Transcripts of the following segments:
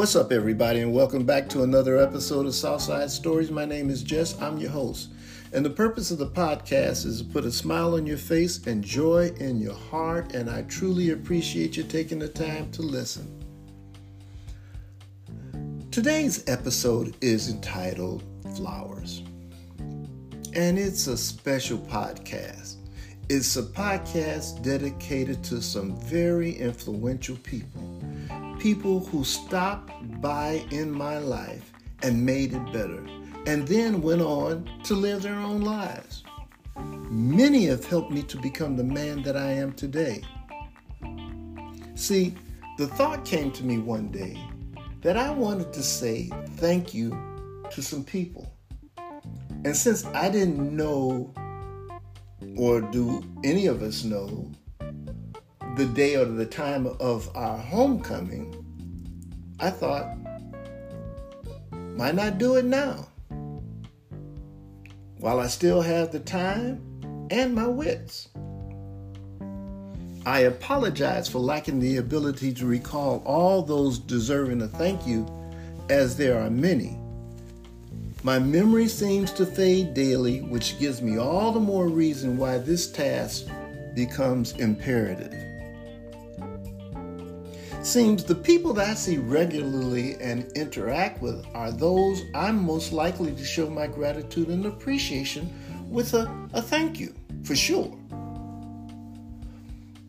What's up, everybody, and welcome back to another episode of Southside Stories. My name is Jess, I'm your host. And the purpose of the podcast is to put a smile on your face and joy in your heart, and I truly appreciate you taking the time to listen. Today's episode is entitled Flowers, and it's a special podcast. It's a podcast dedicated to some very influential people people who stopped by in my life and made it better, and then went on to live their own lives. Many have helped me to become the man that I am today. See, the thought came to me one day that I wanted to say thank you to some people. And since I didn't know, or do any of us know, the day or the time of our homecoming, I thought, why not do it now? While I still have the time and my wits. I apologize for lacking the ability to recall all those deserving a thank you, as there are many. My memory seems to fade daily, which gives me all the more reason why this task becomes imperative. Seems the people that I see regularly and interact with are those I'm most likely to show my gratitude and appreciation with a, a thank you, for sure.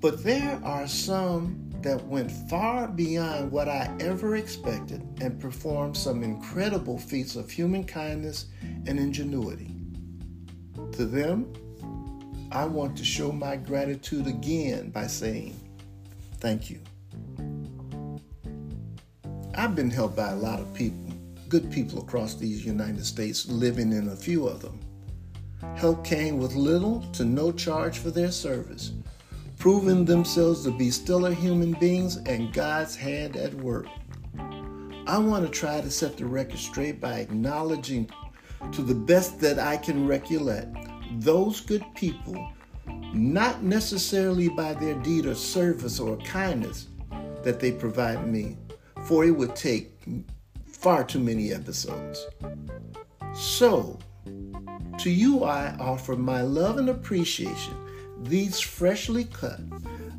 But there are some that went far beyond what I ever expected and performed some incredible feats of human kindness and ingenuity. To them, I want to show my gratitude again by saying, Thank you. I've been helped by a lot of people, good people across these United States, living in a few of them. Help came with little to no charge for their service, proving themselves to be stellar human beings and God's hand at work. I want to try to set the record straight by acknowledging, to the best that I can recollect, those good people, not necessarily by their deed or service or kindness that they provide me, for it would take far too many episodes. So, to you I offer my love and appreciation, these freshly cut,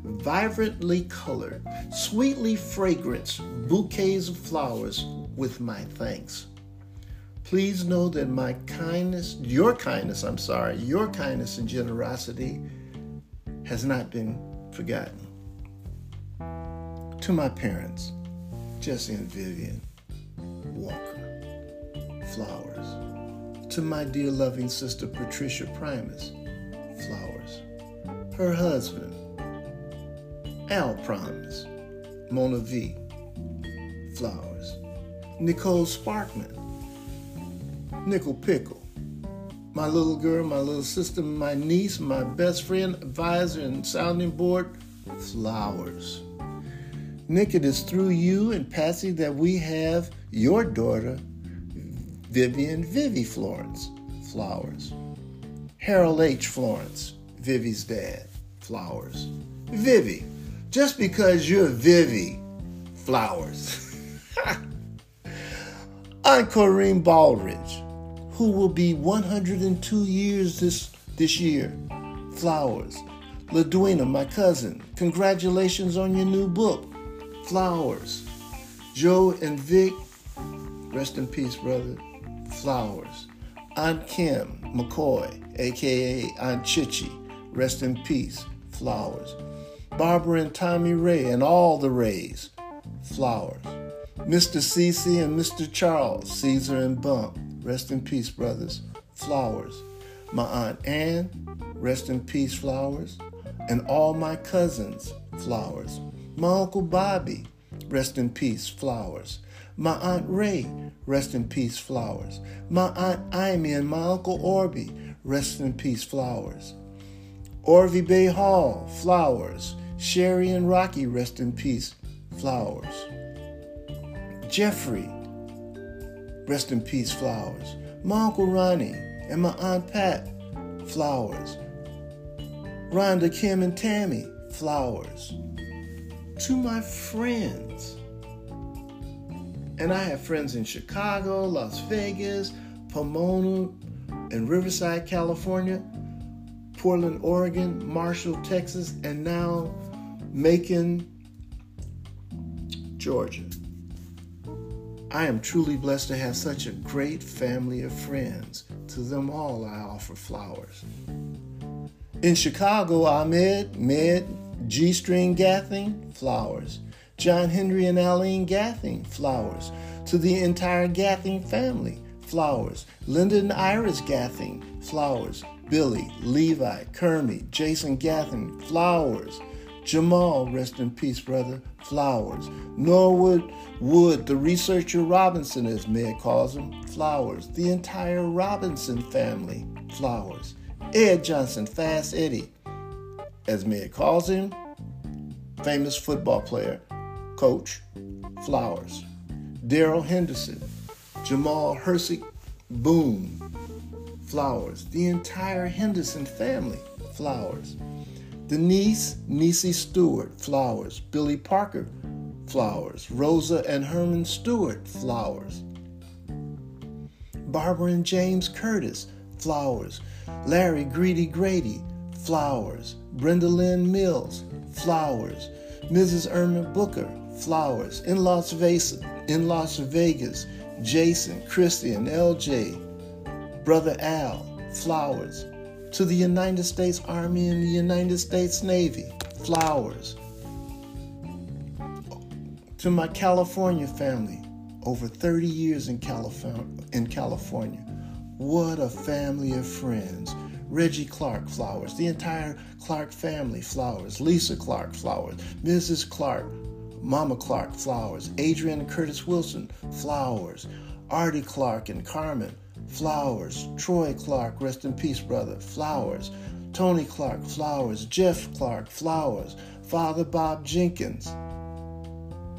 vibrantly colored, sweetly fragrant bouquets of flowers with my thanks. Please know that my kindness, your kindness, I'm sorry, your kindness and generosity has not been forgotten. To my parents, Jesse and Vivian Walker. Flowers. To my dear loving sister Patricia Primus. Flowers. Her husband, Al Primus. Mona V. Flowers. Nicole Sparkman. Nickel Pickle. My little girl, my little sister, my niece, my best friend, advisor, and sounding board. Flowers. Nick, it is through you and Patsy that we have your daughter, Vivian Vivi Florence Flowers. Harold H. Florence, Vivi's dad, Flowers. Vivi, just because you're Vivi, Flowers. Aunt Corinne Baldridge, who will be 102 years this, this year, Flowers. LaDuina, my cousin, congratulations on your new book. Flowers. Joe and Vic, rest in peace, brother. Flowers. Aunt Kim McCoy, aka Aunt Chichi, rest in peace. Flowers. Barbara and Tommy Ray and all the Rays. Flowers. Mr. Cece and Mr. Charles, Caesar and Bump, rest in peace, brothers. Flowers. My Aunt Ann, rest in peace, flowers. And all my cousins, flowers. My Uncle Bobby, rest in peace, flowers. My Aunt Ray, rest in peace, flowers. My Aunt Amy and my Uncle Orby, rest in peace, flowers. Orvie Bay Hall, flowers. Sherry and Rocky, rest in peace, flowers. Jeffrey, rest in peace, flowers. My Uncle Ronnie and my Aunt Pat, flowers. Rhonda, Kim, and Tammy, flowers to my friends. And I have friends in Chicago, Las Vegas, Pomona, and Riverside, California, Portland, Oregon, Marshall, Texas, and now Macon, Georgia. I am truly blessed to have such a great family of friends. To them all, I offer flowers. In Chicago, Ahmed, Med, G String Gathing, flowers. John Henry and Aline Gathing, flowers. To the entire Gathing family, flowers. Linda and Iris Gathing, flowers. Billy, Levi, Kermie, Jason Gathing, flowers. Jamal, rest in peace, brother, flowers. Norwood Wood, the researcher Robinson, as Meg calls him, flowers. The entire Robinson family, flowers. Ed Johnson, Fast Eddie, as Meg calls him, famous football player, coach, flowers. Daryl Henderson, Jamal Hersick, Boone, flowers. The entire Henderson family, flowers. Denise Nisi Stewart, flowers. Billy Parker, flowers. Rosa and Herman Stewart, flowers. Barbara and James Curtis, flowers. Larry Greedy Grady, flowers. Brenda Lynn Mills, flowers. Mrs. Irma Booker, flowers. In Las Vegas, in Las Vegas, Jason, Christy, and LJ. Brother Al, flowers to the United States Army and the United States Navy, flowers. To my California family, over 30 years in California, in California. What a family of friends. Reggie Clark, flowers. The entire Clark family, flowers. Lisa Clark, flowers. Mrs. Clark, Mama Clark, flowers. Adrian and Curtis Wilson, flowers. Artie Clark and Carmen, Flowers. Troy Clark, rest in peace, brother. Flowers. Tony Clark, flowers. Jeff Clark, flowers. Father Bob Jenkins,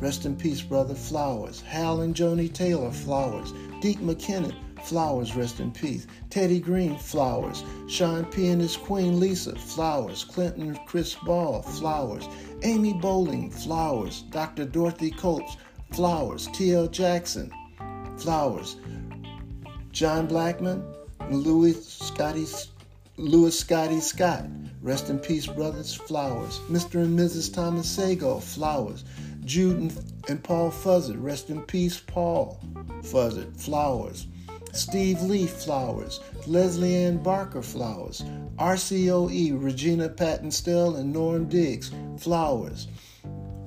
rest in peace, brother. Flowers. Hal and Joni Taylor, flowers. Deke McKinnon, flowers, rest in peace. Teddy Green, flowers. Sean P. and his queen Lisa, flowers. Clinton Chris Ball, flowers. Amy Bowling, flowers. Dr. Dorothy Coates, flowers. T.L. Jackson, flowers. John Blackman, Louis Scotty, Louis Scotty Scott. Rest in peace, brothers. Flowers. Mr. and Mrs. Thomas Sago. Flowers. Jude and, and Paul Fuzzard. Rest in peace, Paul Fuzzard. Flowers. Steve Lee Flowers, Leslie Ann Barker Flowers, RCOE Regina Patton Stell and Norm Diggs Flowers,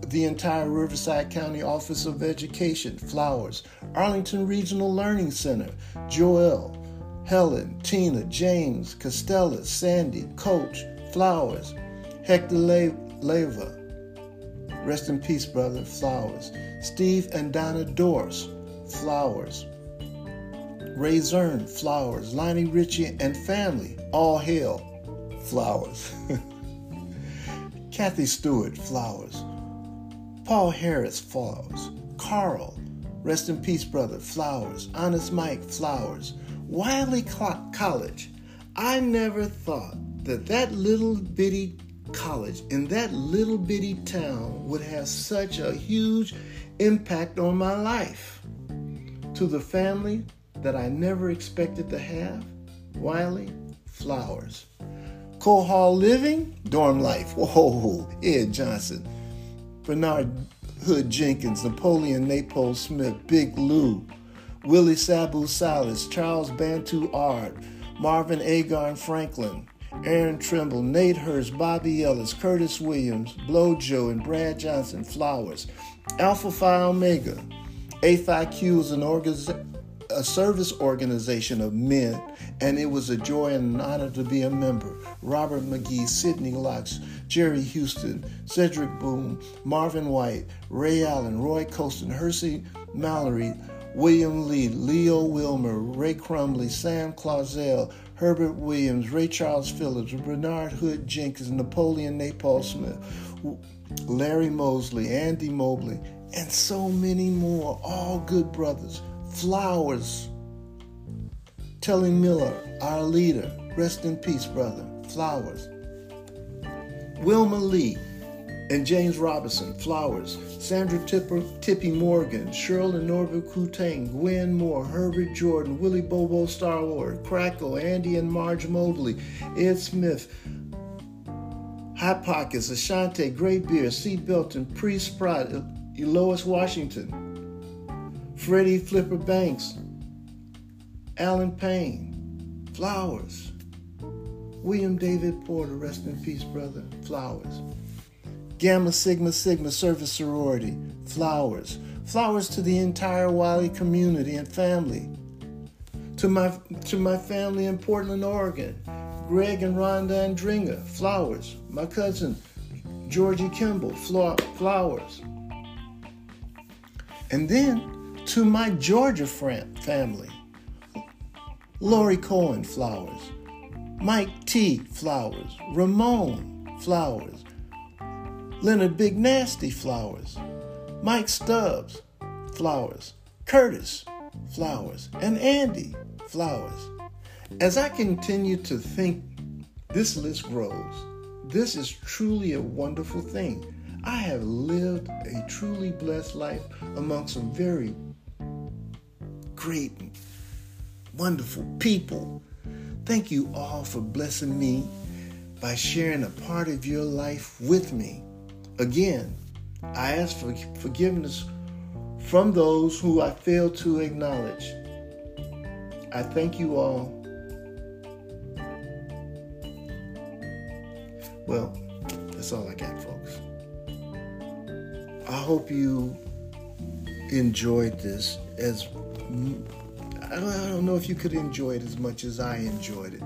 the entire Riverside County Office of Education, Flowers, Arlington Regional Learning Center, Joel, Helen, Tina, James, Costello, Sandy, Coach, Flowers, Hector Leva, rest in peace, brother, Flowers, Steve and Donna Dorse, Flowers, Ray Zern, Flowers, Lonnie Ritchie and family, all hail, Flowers. Kathy Stewart, Flowers. Paul Harris, Flowers. Carl, rest in peace, brother, Flowers. Honest Mike, Flowers. Wiley College. I never thought that that little bitty college in that little bitty town would have such a huge impact on my life. To the family that I never expected to have, Wiley, Flowers. Cole Hall Living, Dorm Life, whoa, Ed Johnson. Bernard Hood Jenkins, Napoleon Napole Smith, Big Lou, Willie Sabu Silas, Charles Bantu Ard, Marvin Agarn Franklin, Aaron Trimble, Nate Hurst, Bobby Ellis, Curtis Williams, Blow Joe, and Brad Johnson Flowers, Alpha Phi Omega. A5Q is an organization a service organization of men, and it was a joy and an honor to be a member. Robert McGee, Sidney Locks, Jerry Houston, Cedric Boone, Marvin White, Ray Allen, Roy Colston, Hersey Mallory, William Lee, Leo Wilmer, Ray Crumley, Sam Clausel, Herbert Williams, Ray Charles Phillips, Bernard Hood Jenkins, Napoleon Naples Smith, Larry Mosley, Andy Mobley, and so many more, all good brothers flowers telling Miller, our leader, rest in peace, brother, flowers. Wilma Lee, and James Robinson, Flowers, Sandra Tipper, Tippy Morgan, and Norbert Kutang, Gwen Moore, Herbert Jordan, Willie Bobo Star Starlord, Crackle, Andy and Marge Mobley, Ed Smith, Hot Pockets, Ashante, Great Beer, C. Belton, Priest Sprott, Elois Washington, Freddie Flipper Banks, Alan Payne, Flowers, William David Porter, rest in peace, brother, Flowers. Gamma Sigma Sigma Service Sorority, flowers. Flowers to the entire Wiley community and family. To my, to my family in Portland, Oregon, Greg and Rhonda Andringa, flowers. My cousin, Georgie Kimball, flowers. And then to my Georgia family, Lori Cohen, flowers. Mike T, flowers. Ramon, flowers. Leonard Big Nasty Flowers, Mike Stubbs Flowers, Curtis Flowers, and Andy Flowers. As I continue to think this list grows, this is truly a wonderful thing. I have lived a truly blessed life among some very great, wonderful people. Thank you all for blessing me by sharing a part of your life with me. Again, I ask for forgiveness from those who I failed to acknowledge. I thank you all. Well, that's all I got, folks. I hope you enjoyed this as I don't, I don't know if you could enjoy it as much as I enjoyed it,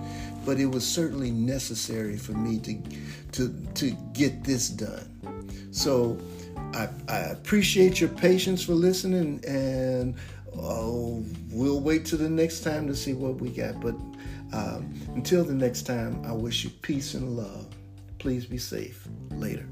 but it was certainly necessary for me to to to get this done. So I, I appreciate your patience for listening, and oh, we'll wait till the next time to see what we got. But um, until the next time, I wish you peace and love. Please be safe. Later.